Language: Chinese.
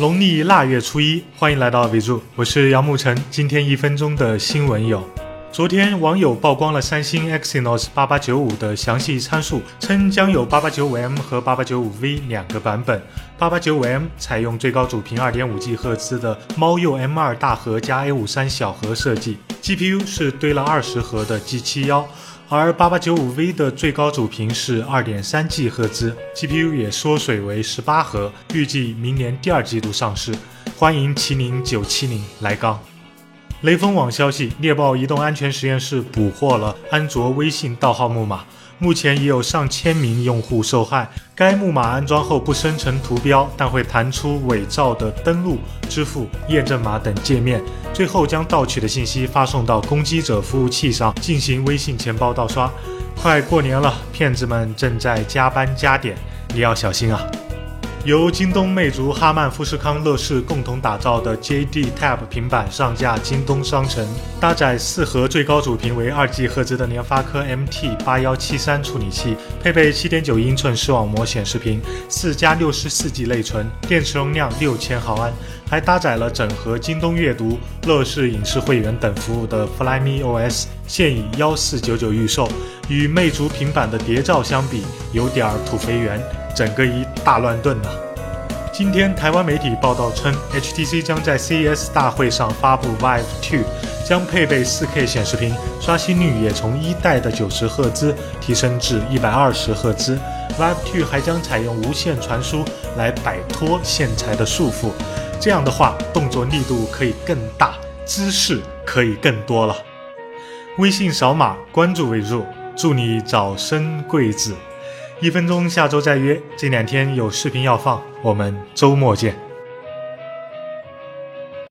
农历腊月初一，欢迎来到 V 柱，我是杨沐晨。今天一分钟的新闻有：昨天网友曝光了三星 Exynos 8895的详细参数，称将有 8895M 和 8895V 两个版本。8895M 采用最高主频 2.5G 赫兹的猫鼬 M2 大核加 A53 小核设计，GPU 是堆了二十核的 G71。而八八九五 V 的最高主频是二点三 G 赫兹，GPU 也缩水为十八核，预计明年第二季度上市。欢迎麒麟九七零来刚。雷锋网消息，猎豹移动安全实验室捕获了安卓微信盗号木马。目前已有上千名用户受害。该木马安装后不生成图标，但会弹出伪造的登录、支付、验证码等界面，最后将盗取的信息发送到攻击者服务器上进行微信钱包盗刷。快过年了，骗子们正在加班加点，你要小心啊！由京东、魅族、哈曼、富士康、乐视共同打造的 JD Tab 平板上架京东商城，搭载四核最高主频为二 G 赫兹的联发科 MT 八幺七三处理器，配备七点九英寸视网膜显示屏，四加六十四 G 内存，电池容量六千毫安，还搭载了整合京东阅读、乐视影视会员等服务的 Flyme OS，现已幺四九九预售。与魅族平板的谍照相比，有点土肥圆。整个一大乱炖呐！今天台湾媒体报道称，HTC 将在 CES 大会上发布 Vive 2，将配备 4K 显示屏，刷新率也从一代的90赫兹提升至120赫兹。Vive 2还将采用无线传输来摆脱线材的束缚，这样的话，动作力度可以更大，姿势可以更多了。微信扫码关注为入，祝你早生贵子。一分钟，下周再约。这两天有视频要放，我们周末见。